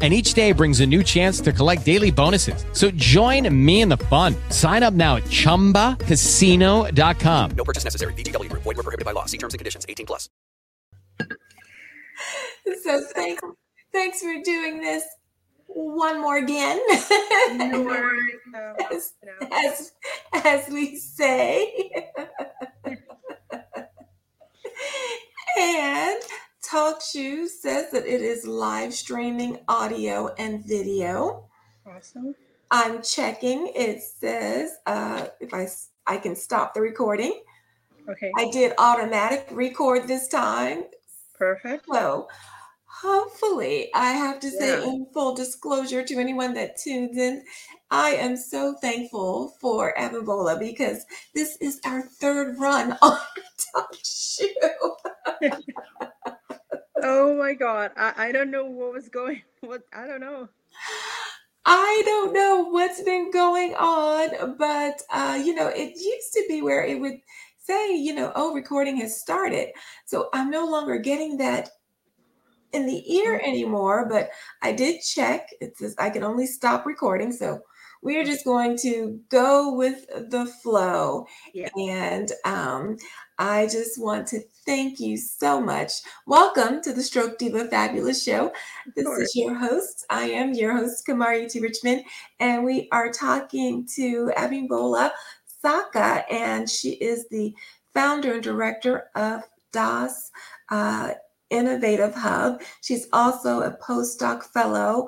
And each day brings a new chance to collect daily bonuses. So join me in the fun. Sign up now at chumbacasino.com. No purchase necessary. VGW Group. Void were prohibited by law. See terms and conditions. 18 plus. So thanks, thanks for doing this one more again. No worries. So, as, you as, as we say. and TalkShoe says that it is live streaming audio and video. awesome. I'm checking. It says uh, if I can stop the recording. Okay. I did automatic record this time, Perfect. so hopefully I have to say in full disclosure to anyone that tunes in, I am so thankful for Abimbola because this is our third run on TalkShoe. Oh my God. I, I don't know what was going. What I don't know. I don't know what's been going on, but uh, you know, it used to be where it would say, you know, oh, recording has started. So I'm no longer getting that in the ear anymore, but I did check. It says I can only stop recording. So we are just going to go with the flow. Yeah. And um, I just want to thank you so much. Welcome to the Stroke Diva Fabulous Show. This is your host. I am your host, Kamari T. Richmond, and we are talking to Abimbola Saka, and she is the founder and director of DAS uh, Innovative Hub. She's also a postdoc fellow,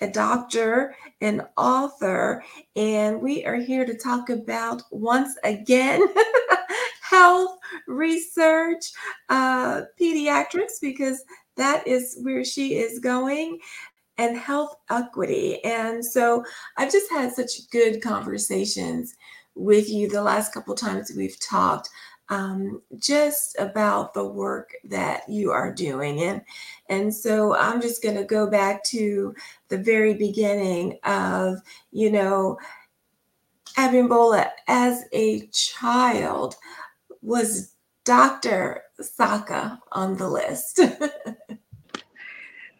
a doctor, an author, and we are here to talk about once again health research, uh, pediatrics, because that is where she is going and health equity. And so I've just had such good conversations with you the last couple times we've talked um, just about the work that you are doing. And, and so I'm just going to go back to the very beginning of, you know, Abimbola as a child was Dr. Saka on the list.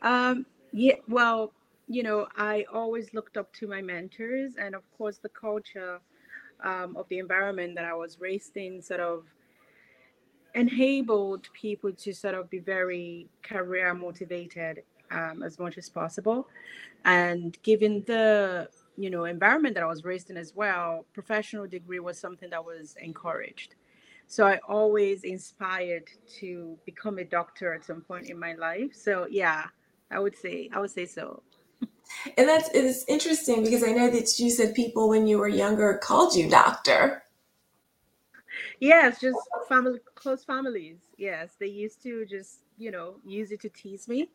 Um, yeah, well, you know, I always looked up to my mentors, and of course, the culture um, of the environment that I was raised in sort of enabled people to sort of be very career motivated um, as much as possible. And given the you know environment that I was raised in as well, professional degree was something that was encouraged. So I always inspired to become a doctor at some point in my life. So yeah, I would say I would say so. and that's it's interesting because I know that you said people when you were younger called you doctor. Yes, just family, close families. Yes, they used to just you know use it to tease me.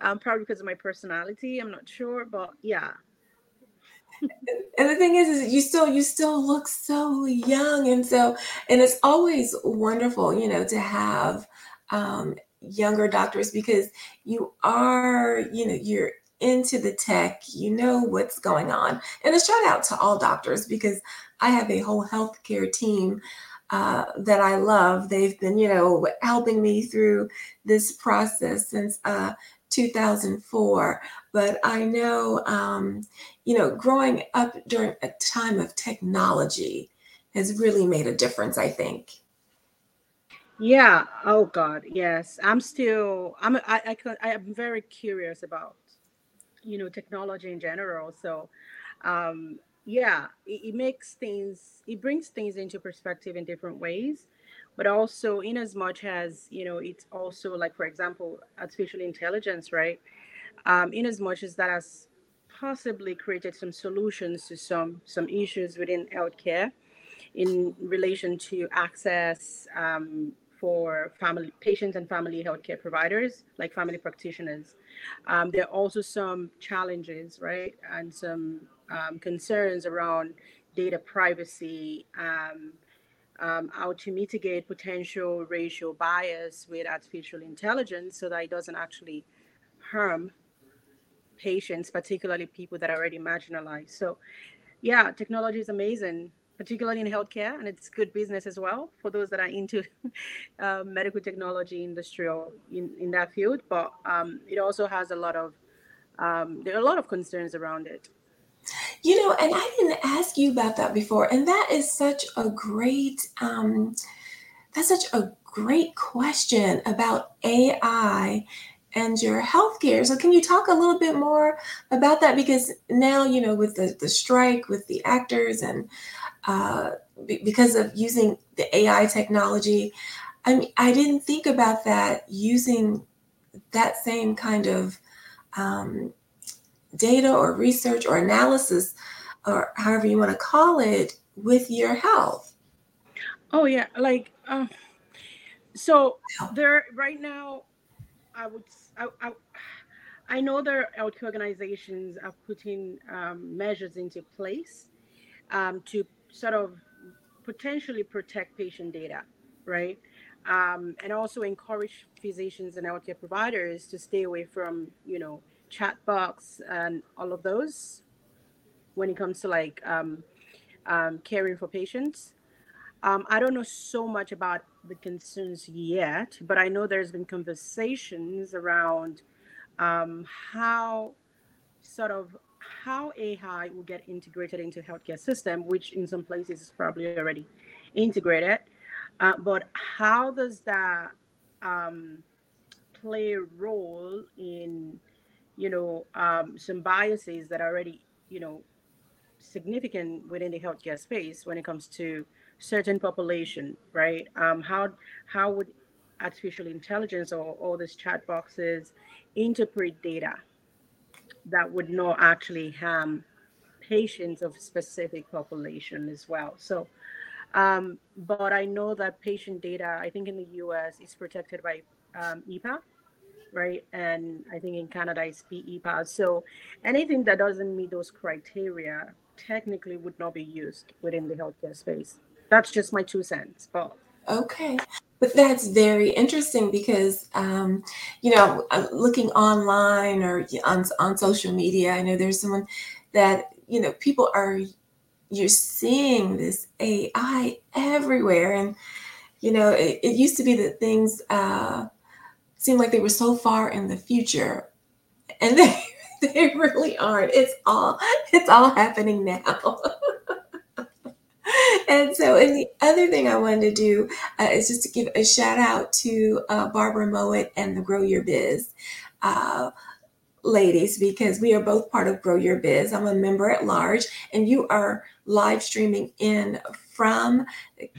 Um, probably because of my personality. I'm not sure, but yeah, And the thing is, is you still you still look so young, and so and it's always wonderful, you know, to have um, younger doctors because you are, you know, you're into the tech, you know what's going on. And a shout out to all doctors because I have a whole healthcare team uh, that I love. They've been, you know, helping me through this process since uh, 2004. But I know. Um, you know, growing up during a time of technology has really made a difference, I think. yeah. Oh God, yes. I'm still. I'm. I. I. I am very curious about you know technology in general. So, um, yeah, it, it makes things. It brings things into perspective in different ways. But also, in as much as you know, it's also like, for example, artificial intelligence, right? um, in as much as that has possibly created some solutions to some some issues within healthcare in relation to access um, for family patients and family healthcare providers like family practitioners um, there are also some challenges right and some um, concerns around data privacy um, how to mitigate potential racial bias with artificial intelligence so that it doesn't actually harm patients, particularly people that are already marginalized. So, yeah, technology is amazing, particularly in healthcare, and it's good business as well for those that are into uh, medical technology industry or in, in that field. But um, it also has a lot of um, there are a lot of concerns around it. You know, and I didn't ask you about that before, and that is such a great um, that's such a great question about AI and your healthcare. So can you talk a little bit more about that? Because now, you know, with the, the strike, with the actors and uh, b- because of using the AI technology, I mean, I didn't think about that using that same kind of um, data or research or analysis or however you want to call it with your health. Oh yeah, like uh, so there right now I would I, I, I know there are organizations are putting um, measures into place um, to sort of potentially protect patient data, right? Um, and also encourage physicians and healthcare providers to stay away from, you know, chat box and all of those when it comes to like um, um, caring for patients. Um, I don't know so much about the concerns yet, but I know there's been conversations around um, how sort of how AI will get integrated into healthcare system, which in some places is probably already integrated. Uh, but how does that um, play a role in, you know, um, some biases that are already, you know, significant within the healthcare space when it comes to certain population, right? Um, how how would artificial intelligence or all these chat boxes interpret data that would not actually harm patients of specific population as well? So, um, but I know that patient data, I think in the U.S. is protected by um, HIPAA, right? And I think in Canada it's PIPA. So anything that doesn't meet those criteria technically would not be used within the healthcare space that's just my two cents. But okay. But that's very interesting because, um, you know, looking online or on, on social media, I know there's someone that, you know, people are, you're seeing this AI everywhere. And, you know, it, it used to be that things uh, seemed like they were so far in the future. And they, they really aren't. It's all, it's all happening now. and so, and the other thing I wanted to do uh, is just to give a shout out to uh, Barbara Mowat and the Grow Your Biz. Uh, ladies, because we are both part of Grow Your Biz. I'm a member at large, and you are live streaming in from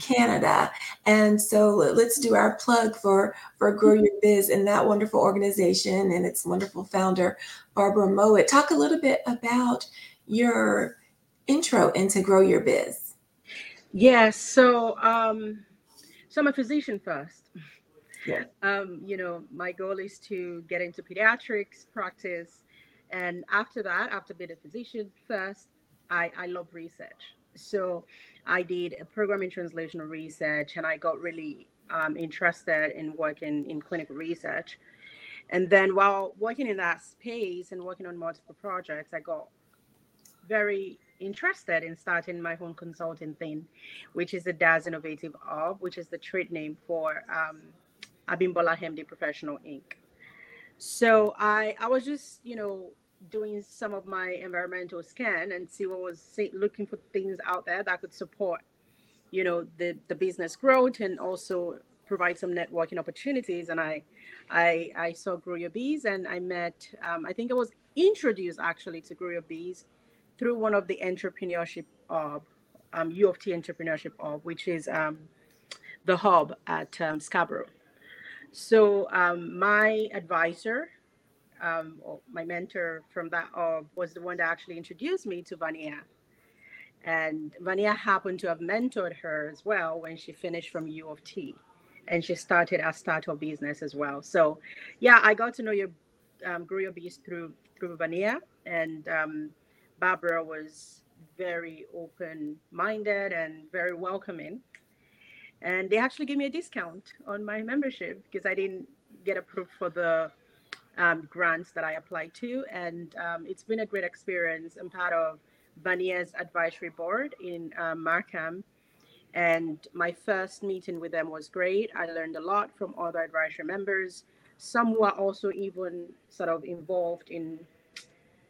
Canada. And so let's do our plug for, for Grow Your Biz and that wonderful organization and its wonderful founder, Barbara Mowat. Talk a little bit about your intro into Grow Your Biz. Yes. So, um, so I'm a physician first. Yeah. Um, you know, my goal is to get into pediatrics practice, and after that, after being a physician first, I I love research. So, I did a program in translational research, and I got really um, interested in working in clinical research. And then, while working in that space and working on multiple projects, I got very interested in starting my own consulting thing, which is the DAS Innovative Hub, which is the trade name for um, Abimbola MD Professional Inc. So I I was just you know doing some of my environmental scan and see what was say, looking for things out there that could support you know the the business growth and also provide some networking opportunities and I I I saw Grow Your Biz and I met um, I think I was introduced actually to Grow Your Biz through one of the entrepreneurship of um, U of T entrepreneurship of which is um, the hub at um, Scarborough. So um, my advisor, um, my mentor from that was the one that actually introduced me to Vania. And Vania happened to have mentored her as well when she finished from U of T, and she started a startup business as well. So, yeah, I got to know your um, grow your Biz through through Vania, and um, Barbara was very open minded and very welcoming. And they actually gave me a discount on my membership because I didn't get approved for the um, grants that I applied to, and um, it's been a great experience. I'm part of Vanier's advisory board in um, Markham, and my first meeting with them was great. I learned a lot from other advisory members. Some were also even sort of involved in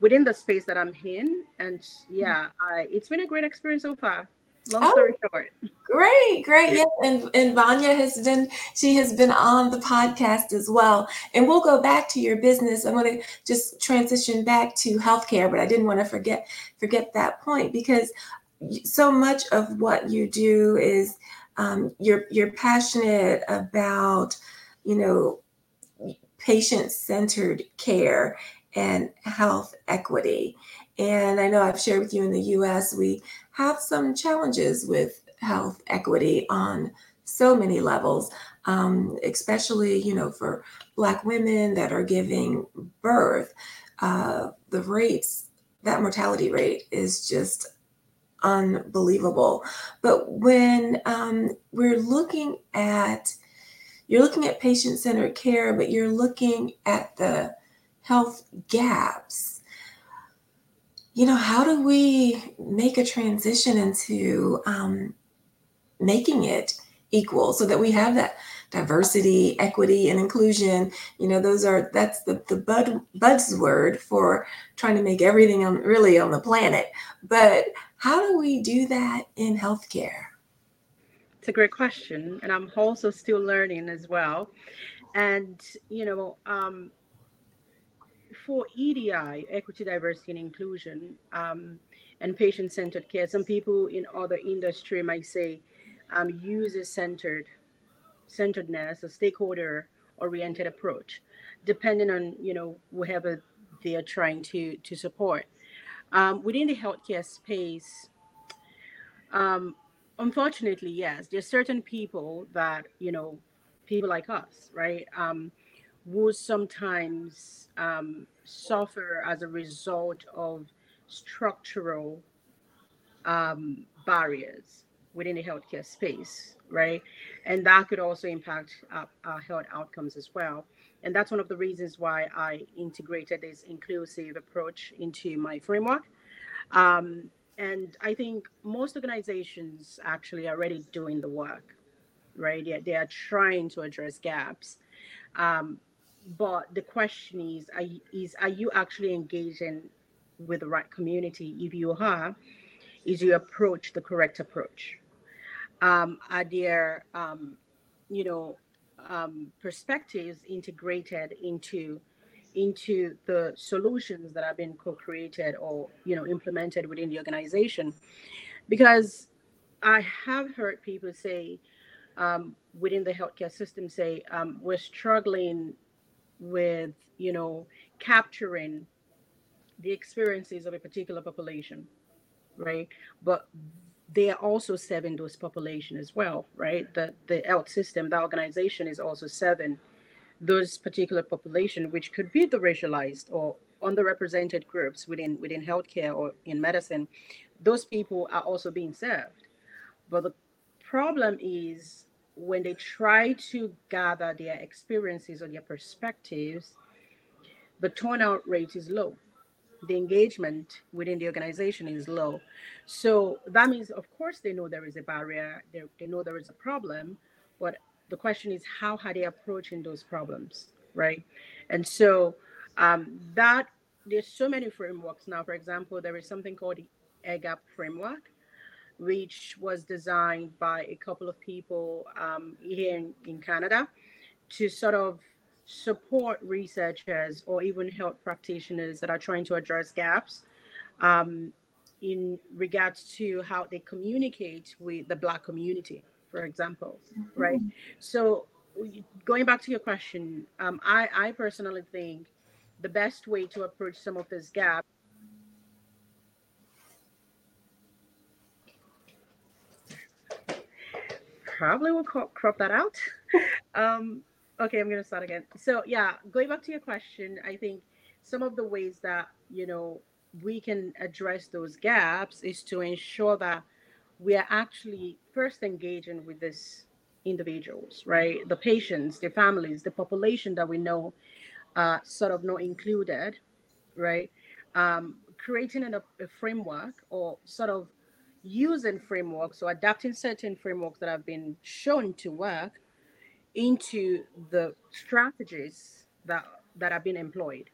within the space that I'm in, and yeah, I, it's been a great experience so far. Long Oh. story short. Great, great. Yes, and, and Vanya has been, she has been on the podcast as well. And we'll go back to your business. I'm going to just transition back to healthcare, but I didn't want to forget forget that point because so much of what you do is um, you're you're passionate about, you know, patient-centered care and health equity. And I know I've shared with you in the US, we have some challenges with health equity on so many levels, um, especially, you know, for Black women that are giving birth. Uh, the rates, that mortality rate is just unbelievable. But when um, we're looking at, you're looking at patient centered care, but you're looking at the health gaps you know, how do we make a transition into um, making it equal so that we have that diversity, equity, and inclusion? You know, those are that's the the bud buzzword for trying to make everything on really on the planet. But how do we do that in healthcare? It's a great question, and I'm also still learning as well. And you know, um, for EDI, equity, diversity, and inclusion, um, and patient-centered care, some people in other industry might say um, user-centered, centeredness, a stakeholder-oriented approach, depending on you know whatever they are trying to to support. Um, within the healthcare space, um, unfortunately, yes, there's certain people that you know, people like us, right, um, will sometimes um, suffer as a result of structural um, barriers within the healthcare space, right, and that could also impact our health outcomes as well. And that's one of the reasons why I integrated this inclusive approach into my framework. Um, and I think most organizations actually are already doing the work, right? They, they are trying to address gaps. Um, but the question is, are, you- is, are you actually engaging with the right community? If you are, is your approach the correct approach? Um, are there, um, you know, um, perspectives integrated into into the solutions that have been co-created or you know implemented within the organization because i have heard people say um, within the healthcare system say um, we're struggling with you know capturing the experiences of a particular population right? But they are also serving those population as well right? The the health system the organization is also serving those particular population, which could be the racialized or underrepresented groups within within healthcare or in medicine, those people are also being served. But the problem is when they try to gather their experiences or their perspectives, the turnout rate is low. The engagement within the organization is low. So that means, of course, they know there is a barrier, they, they know there is a problem, but the question is how are they approaching those problems right and so um, that there's so many frameworks now for example there is something called the EGAP framework which was designed by a couple of people um, here in, in canada to sort of support researchers or even health practitioners that are trying to address gaps um, in regards to how they communicate with the black community for example right? So going back to your question um, I, I personally think the best way to approach some of this gap probably will crop, crop that out um, okay i'm going to start again so yeah going back to your question i think some of the ways that you know we can address those gaps is to ensure that we are actually first engaging with this individuals, right? The patients, the families, the population that we know uh, sort of not included, right? Um, creating an, a framework or sort of using frameworks or adapting certain frameworks that have been shown to work into the strategies that that have been employed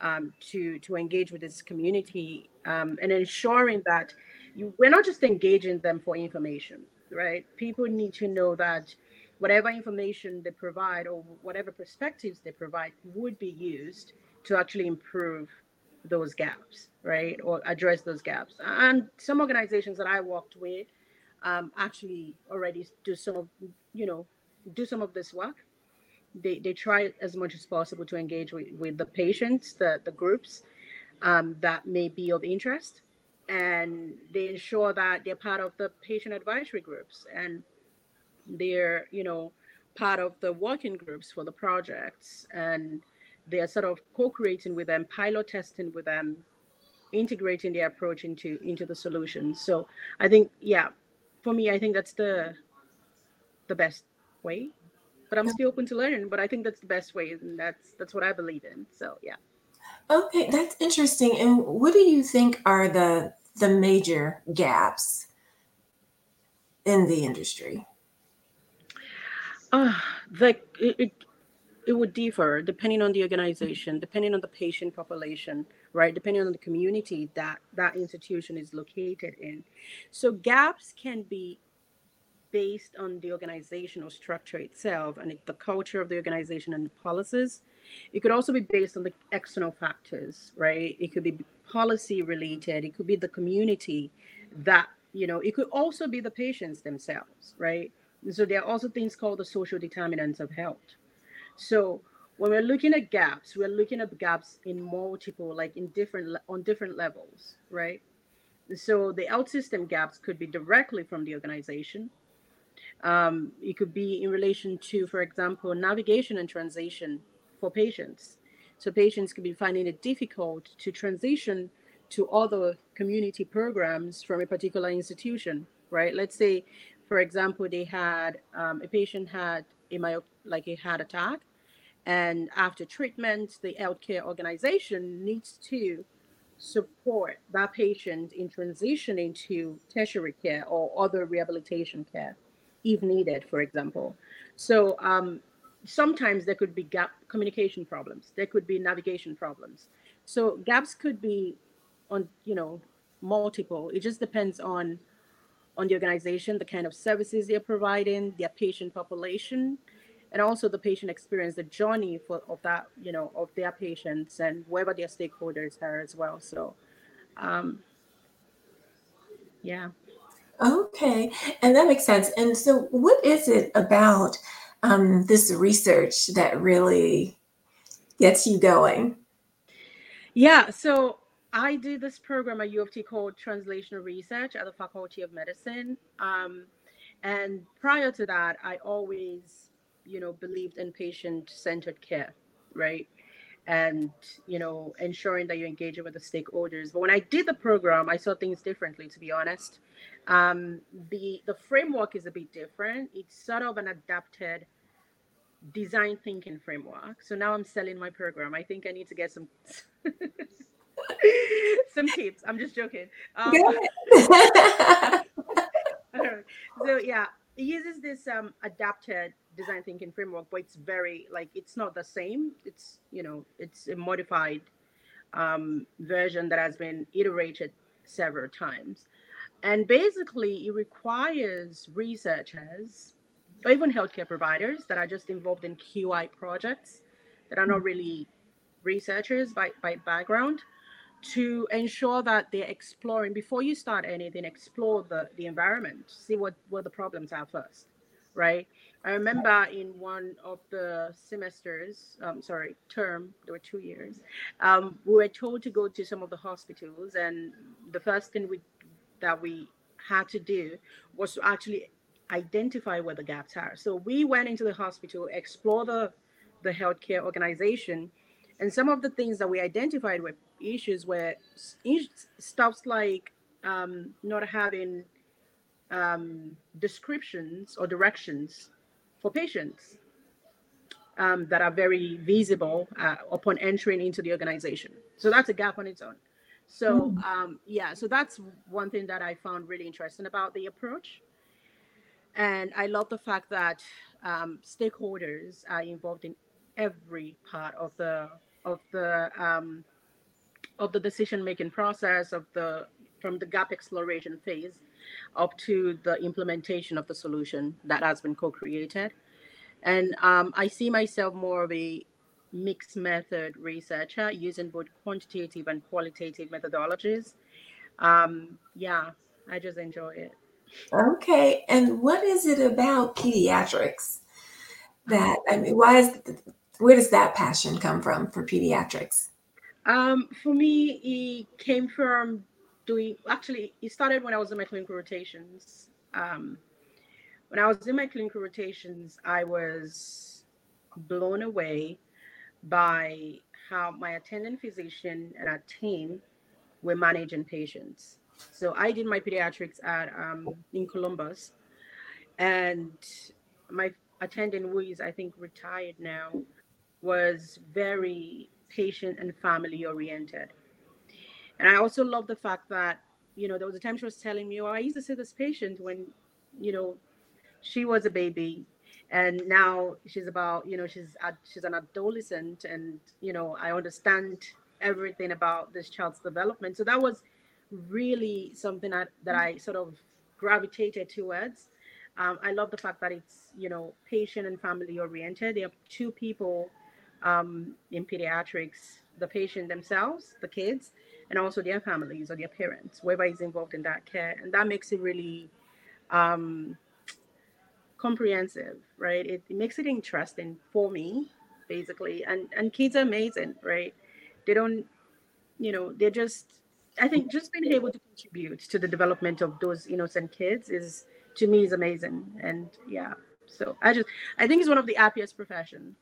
um, to to engage with this community um, and ensuring that you, we're not just engaging them for information, right? People need to know that whatever information they provide or whatever perspectives they provide would be used to actually improve those gaps, right, or address those gaps. And some organizations that I worked with um, actually already do some of, you know, do some of this work. They, they try as much as possible to engage with, with the patients, the, the groups um, that may be of interest, and they ensure that they're part of the patient advisory groups and they're, you know, part of the working groups for the projects and they're sort of co-creating with them, pilot testing with them, integrating their approach into into the solution. So I think, yeah, for me, I think that's the the best way. But I'm still open to learning. But I think that's the best way, and that's that's what I believe in. So yeah. Okay, that's interesting. And what do you think are the the major gaps in the industry? Uh, like it, it, it would differ depending on the organization, depending on the patient population, right? Depending on the community that that institution is located in. So gaps can be based on the organizational structure itself and the culture of the organization and the policies. It could also be based on the external factors, right? It could be policy related, it could be the community that, you know, it could also be the patients themselves, right? So there are also things called the social determinants of health. So when we're looking at gaps, we're looking at gaps in multiple, like in different on different levels, right? So the health system gaps could be directly from the organization, um, it could be in relation to, for example, navigation and transition for patients. So patients could be finding it difficult to transition to other community programs from a particular institution, right? Let's say, for example, they had um, a patient had a myo- like a heart attack, and after treatment, the healthcare organization needs to support that patient in transitioning to tertiary care or other rehabilitation care if needed, for example. So um, sometimes there could be gap communication problems. There could be navigation problems. So gaps could be on, you know, multiple. It just depends on on the organization, the kind of services they're providing, their patient population, and also the patient experience, the journey for of that, you know, of their patients and whoever their stakeholders are as well. So, um, yeah. Okay, and that makes sense. And so, what is it about um, this research that really gets you going? Yeah, so I did this program at U of T called Translational Research at the Faculty of Medicine. Um, and prior to that, I always, you know, believed in patient-centered care, right? and you know ensuring that you're engaging with the stakeholders. But when i did the program i saw things differently to be honest. Um, the the framework is a bit different. It's sort of an adapted design thinking framework. So now i'm selling my program. I think i need to get some some tips. I'm just joking. Um, so yeah it uses this um, adapted design thinking framework, but it's very like it's not the same. It's you know it's a modified um, version that has been iterated several times, and basically it requires researchers or even healthcare providers that are just involved in QI projects that are not really researchers by, by background to ensure that they're exploring before you start anything explore the, the environment see what what the problems are first right I remember in one of the semesters, um, sorry, term, there were two years, um, we were told to go to some of the hospitals, and the first thing we that we had to do was to actually identify where the gaps are. So we went into the hospital, explore the the healthcare organization, and some of the things that we identified were issues were stuff like um, not having um, descriptions or directions for patients um, that are very visible uh, upon entering into the organization. So that's a gap on its own. So um, yeah, so that's one thing that I found really interesting about the approach. And I love the fact that um, stakeholders are involved in every part of the of the um, of the decision making process of the from the gap exploration phase up to the implementation of the solution that has been co-created. And um, I see myself more of a mixed method researcher using both quantitative and qualitative methodologies. Um, yeah, I just enjoy it. Okay. And what is it about pediatrics that, I mean, why is, where does that passion come from for pediatrics? Um, for me, it came from doing, actually, it started when I was in my clinical rotations. Um, when I was in my clinical rotations, I was blown away by how my attending physician and our team were managing patients. So I did my pediatrics at um, in Columbus, and my attending, who is I think retired now, was very patient and family oriented. And I also love the fact that you know there was a time she was telling me, "Oh, I used to see this patient when, you know, she was a baby and now she's about you know she's she's an adolescent and you know i understand everything about this child's development. So that was really something that, that i sort of gravitated towards. Um, i love the fact that it's you know patient and family oriented. There are two people um, in pediatrics the patient themselves the kids and also their families or their parents whoever is involved in that care and that makes it really um, comprehensive, right? It, it, makes it interesting for me, basically. And and kids are amazing, right? They don't, you know, they're just. I think just being able to contribute to the development of those innocent kids is, to me, is amazing. And yeah, so I just, I think it's one of the happiest profession.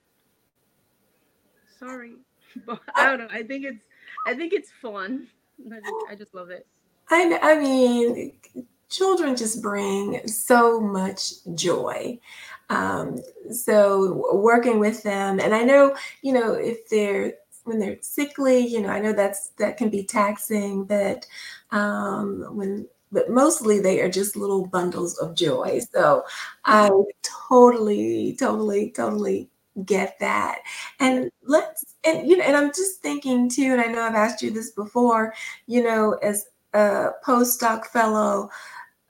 Sorry, but I don't know. I think it's, I think it's fun. I just, I just love it. I, I mean, children just bring so much joy. Um, so working with them, and I know, you know, if they're when they're sickly, you know, I know that's that can be taxing, but um, when but mostly they are just little bundles of joy. So I totally, totally, totally get that. And let's and you know, and I'm just thinking too, and I know I've asked you this before, you know, as a postdoc fellow,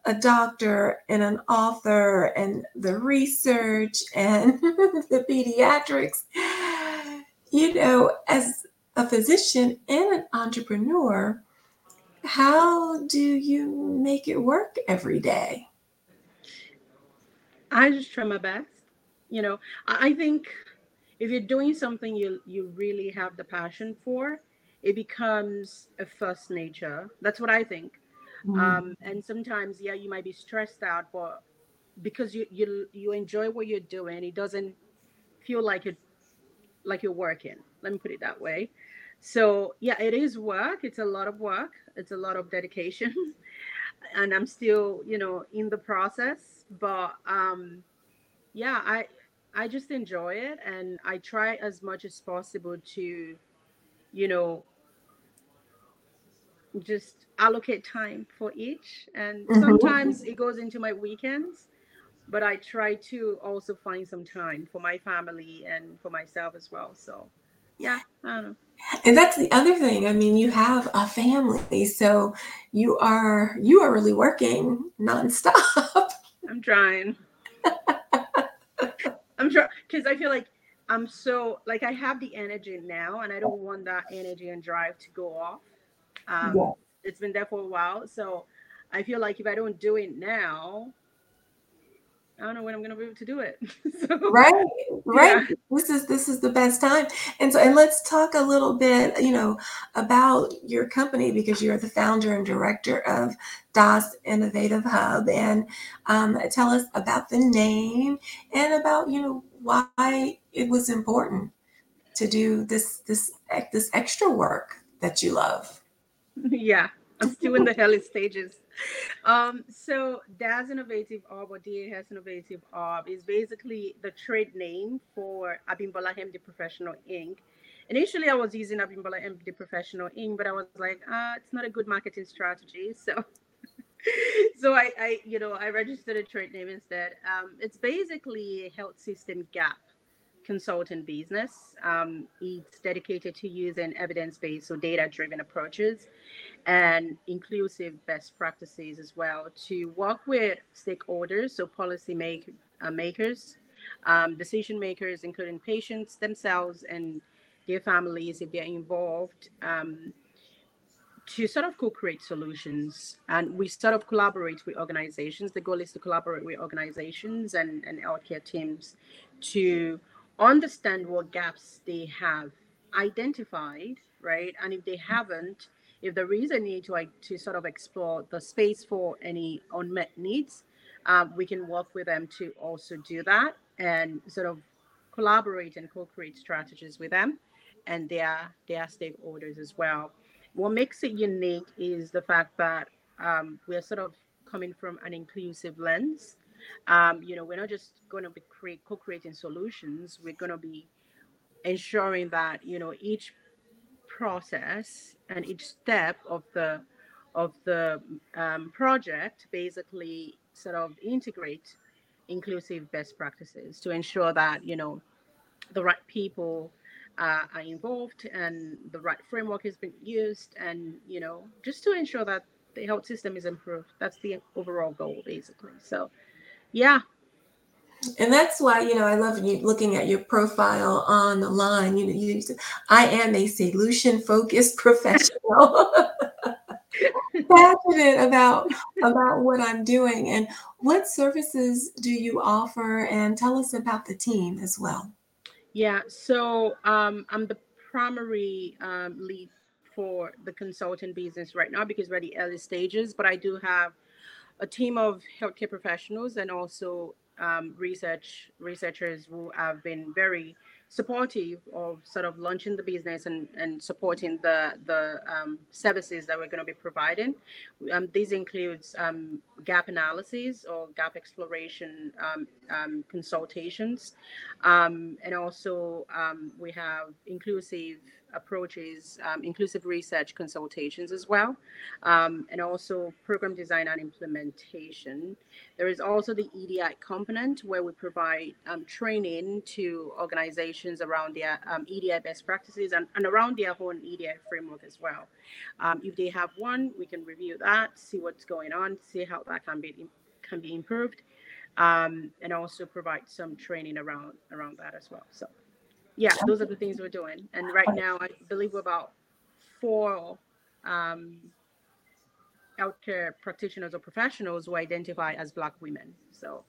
a doctor and an author and the research and the pediatrics. You know, as a physician and an entrepreneur, how do you make it work every day? I just try my best. You know, I think if you're doing something you you really have the passion for, it becomes a first nature. That's what I think. Mm. Um, and sometimes, yeah, you might be stressed out, but because you you you enjoy what you're doing, it doesn't feel like it like you're working. Let me put it that way. So yeah, it is work. It's a lot of work. It's a lot of dedication, and I'm still you know in the process. But um, yeah, I I just enjoy it, and I try as much as possible to, you know, just allocate time for each. And mm-hmm. sometimes it goes into my weekends, but I try to also find some time for my family and for myself as well. So, yeah, I don't know. And that's the other thing. I mean, you have a family, so you are you are really working nonstop. I'm trying. I'm trying because I feel like I'm so like I have the energy now, and I don't want that energy and drive to go off. Um, yeah. It's been there for a while. So I feel like if I don't do it now, I don't know when I'm gonna be able to do it. so, right, right. Yeah. This is this is the best time. And so and let's talk a little bit, you know, about your company because you're the founder and director of DAS Innovative Hub. And um, tell us about the name and about, you know, why it was important to do this this this extra work that you love. yeah, I'm still in the early stages. Um, so DAS Innovative Hub or DAS Innovative Hub is basically the trade name for Abimbola MD Professional Inc. Initially, I was using Abimbola MD Professional Inc., but I was like, ah, it's not a good marketing strategy. So, so I, I, you know, I registered a trade name instead. Um, it's basically a health system gap consultant business. Um, it's dedicated to using evidence-based or data-driven approaches and inclusive best practices as well to work with stakeholders, so policy make, uh, makers, um, decision makers, including patients themselves and their families if they're involved, um, to sort of co-create solutions. And we sort of collaborate with organizations. The goal is to collaborate with organizations and, and healthcare teams to understand what gaps they have identified, right? And if they haven't, if there is a need to, to sort of explore the space for any unmet needs, um, we can work with them to also do that and sort of collaborate and co-create strategies with them and their their stakeholders as well. What makes it unique is the fact that um, we're sort of coming from an inclusive lens. Um, you know, we're not just going to be create, co-creating solutions. We're going to be ensuring that you know each process and each step of the of the um, project basically sort of integrate inclusive best practices to ensure that you know the right people uh, are involved and the right framework has been used and you know just to ensure that the health system is improved. That's the overall goal basically. So yeah and that's why, you know, I love you looking at your profile on the line. You know, you I am a solution focused professional. passionate about about what I'm doing and what services do you offer and tell us about the team as well. Yeah, so um, I'm the primary um, lead for the consulting business right now because we're at the early stages, but I do have a team of healthcare professionals and also um, research researchers who have been very supportive of sort of launching the business and, and supporting the the um, services that we're going to be providing. Um, this includes um, gap analysis or gap exploration um, um, consultations, um, and also we have inclusive approaches, um, inclusive research consultations as well, um, and also program design and implementation. There is also the EDI component where we provide um, training to organizations around their um, EDI best practices and, and around their own EDI framework as well. Um, if they have one, we can review that, see what's going on, see how that can be can be improved, um, and also provide some training around around that as well. So yeah, those are the things we're doing. And right now, I believe we're about four um, healthcare practitioners or professionals who identify as Black women. So,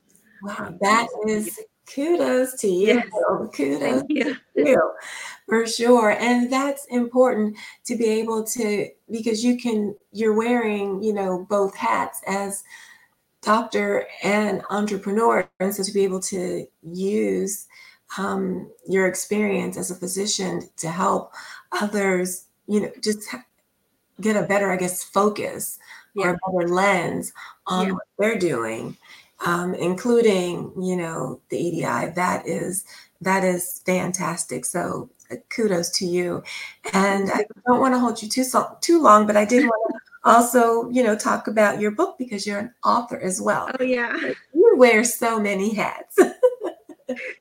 wow, um, that is kudos to you. Yes. Kudos you. to you for sure. And that's important to be able to, because you can, you're wearing, you know, both hats as doctor and entrepreneur. And so to be able to use um, your experience as a physician to help others, you know, just get a better, I guess, focus yeah. or a better lens on yeah. what they're doing, um, including, you know, the EDI. That is that is fantastic. So uh, kudos to you. And I don't want to hold you too so, too long, but I did want to also, you know, talk about your book because you're an author as well. Oh yeah. You wear so many hats.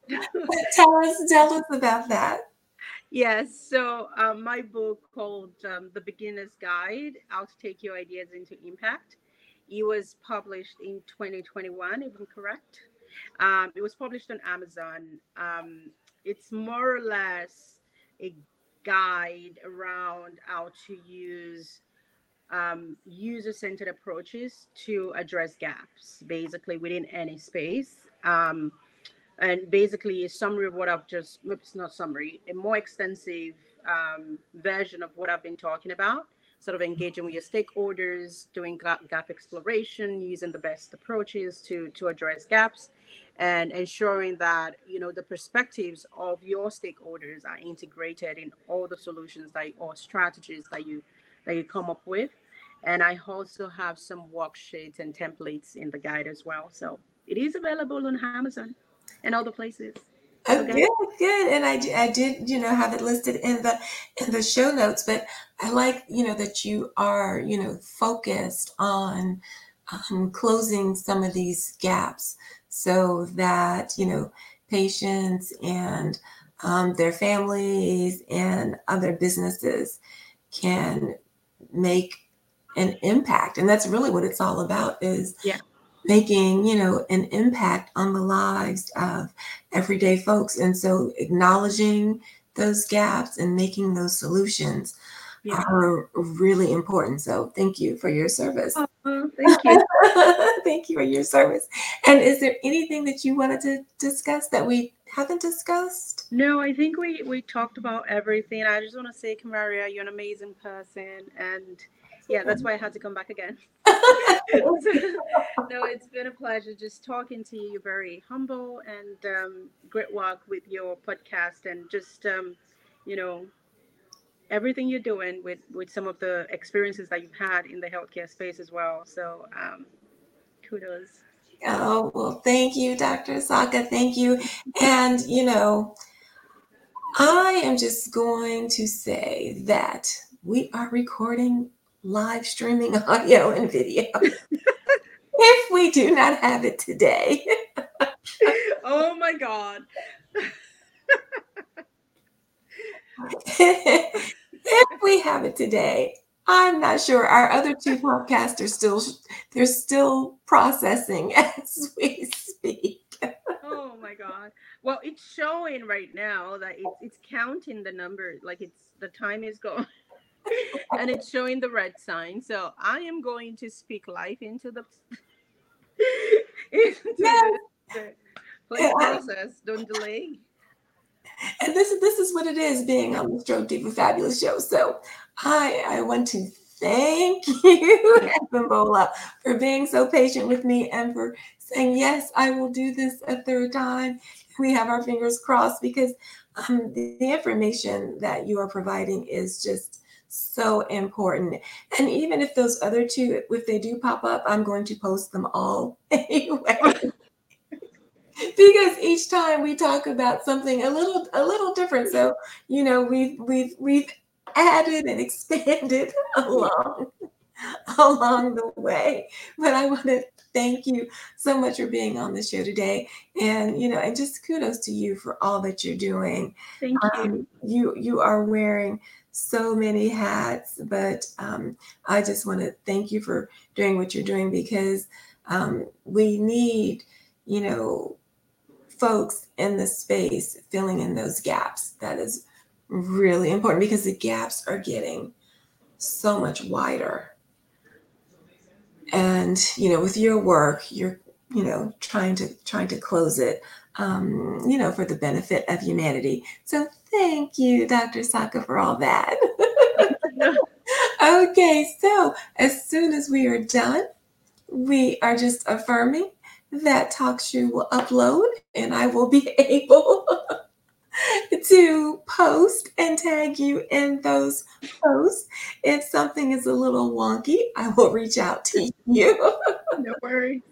tell us, tell us about that. Yes. So um, my book called um, The Beginner's Guide: How to Take Your Ideas into Impact. It was published in 2021, if I'm correct. Um, it was published on Amazon. Um, it's more or less a guide around how to use um, user-centered approaches to address gaps, basically within any space. And basically a summary of what I've just, it's not summary, a more extensive um, version of what I've been talking about, sort of engaging with your stakeholders, doing gap, gap exploration, using the best approaches to, to address gaps, and ensuring that, you know, the perspectives of your stakeholders are integrated in all the solutions that, or strategies that you, that you come up with. And I also have some worksheets and templates in the guide as well. So it is available on Amazon and all the places. Oh, good, good. And I, I did, you know, have it listed in the in the show notes. But I like, you know, that you are, you know, focused on um, closing some of these gaps so that you know patients and um, their families and other businesses can make an impact and that's really what it's all about is Yeah. Making you know an impact on the lives of everyday folks and so acknowledging those gaps and making those solutions Yeah. are really important so thank you for your service Oh, thank you. Thank you for your service. And is there anything that you wanted to discuss that we haven't discussed? No, I think we we talked about everything. I just want to say, Kamaria, you're an amazing person, and yeah, that's why I had to come back again. No, it's been a pleasure just talking to you. You're very humble and um, great work with your podcast, and just um, you know everything you're doing with with some of the experiences that you've had in the healthcare space as well. So um, kudos. Oh, well, thank you, Dr. Saka. Thank you. And, you know, I am just going to say that we are recording live streaming audio and video. if we do not have it today, oh my god. if we have it today, I'm not sure. Our other two podcasts are still they're still processing as we speak. Oh my god. Well, it's showing right now that it's it's counting the number, like it's the time is going, and it's showing the red sign. So I am going to speak life into the into Yes. the, the process. Don't delay. And this is this is what it is being on the Stroke Diva Fabulous show. So I I want to thank you, Bola, for being so patient with me and for saying yes, I will do this a third time. We have our fingers crossed because um, the, the information that you are providing is just so important. And even if those other two, if they do pop up, I'm going to post them all anyway. Because each time we talk about something a little a little different. So you know we've we've we've added and expanded along along the way. But i want to thank you so much for being on the show today. And you know and just kudos to you for all that you're doing. Thank you. um, you you are wearing so many hats but um, i just want to thank you for doing what you're doing because um, we need you know folks in the space filling in those gaps. That is really important because the gaps are getting so much wider. And you know with your work you're you know trying to trying to close it um, you know for the benefit of humanity. So thank you dr saka for all that okay so as soon as we are done we are just affirming that TalkShoe will upload and I will be able to post and tag you in those posts. If something is a little wonky, I will reach out to you. no worries.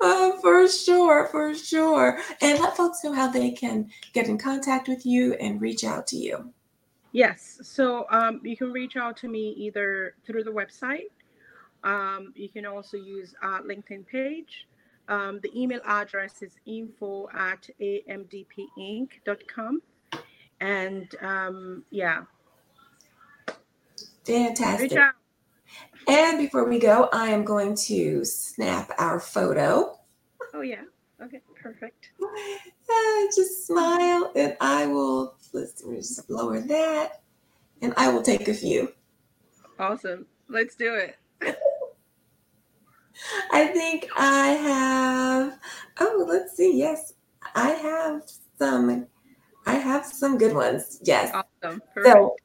Uh, for sure, for sure. And let folks know how they can get in contact with you and reach out to you. Yes. So um, you can reach out to me either through the website. Um, you can also use our LinkedIn page. Um, the email address is info at amdpinc.com. And um, yeah, Fantastic. reach out. And before we go, I am going to snap our photo. Oh, yeah. Okay, perfect. Uh, just smile, and I will. Let's just lower that, and I will take a few. Awesome. Let's do it. I think I have. Oh, let's see. Yes, I have some. I have some good ones. Yes. Awesome. Perfect. So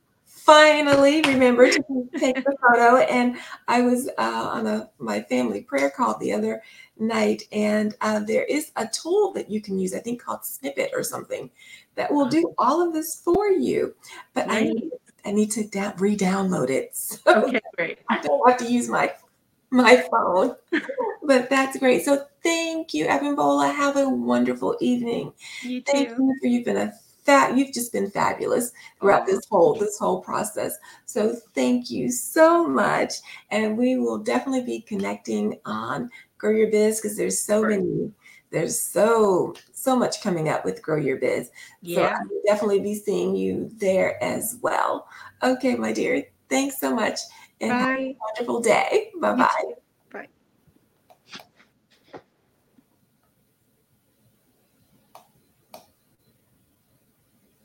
finally, remember to take the photo. And I was uh, on a my family prayer call the other night, and uh, there is a tool that you can use. I think called Snippet or something that will do all of this for you. But I need I need to da- re-download it. So Okay, great. I don't have to use my my phone. but that's great. So thank you, Abimbola. Have a wonderful evening. You too. Thank you for you've been a fat you've just been fabulous throughout this whole this whole process. So thank you so much. And we will definitely be connecting on Grow Your Biz because there's so Right. many, there's so so much coming up with Grow Your Biz. So Yeah. I will definitely be seeing you there as well. Okay, my dear. Thanks so much. And have a wonderful day. Bye bye.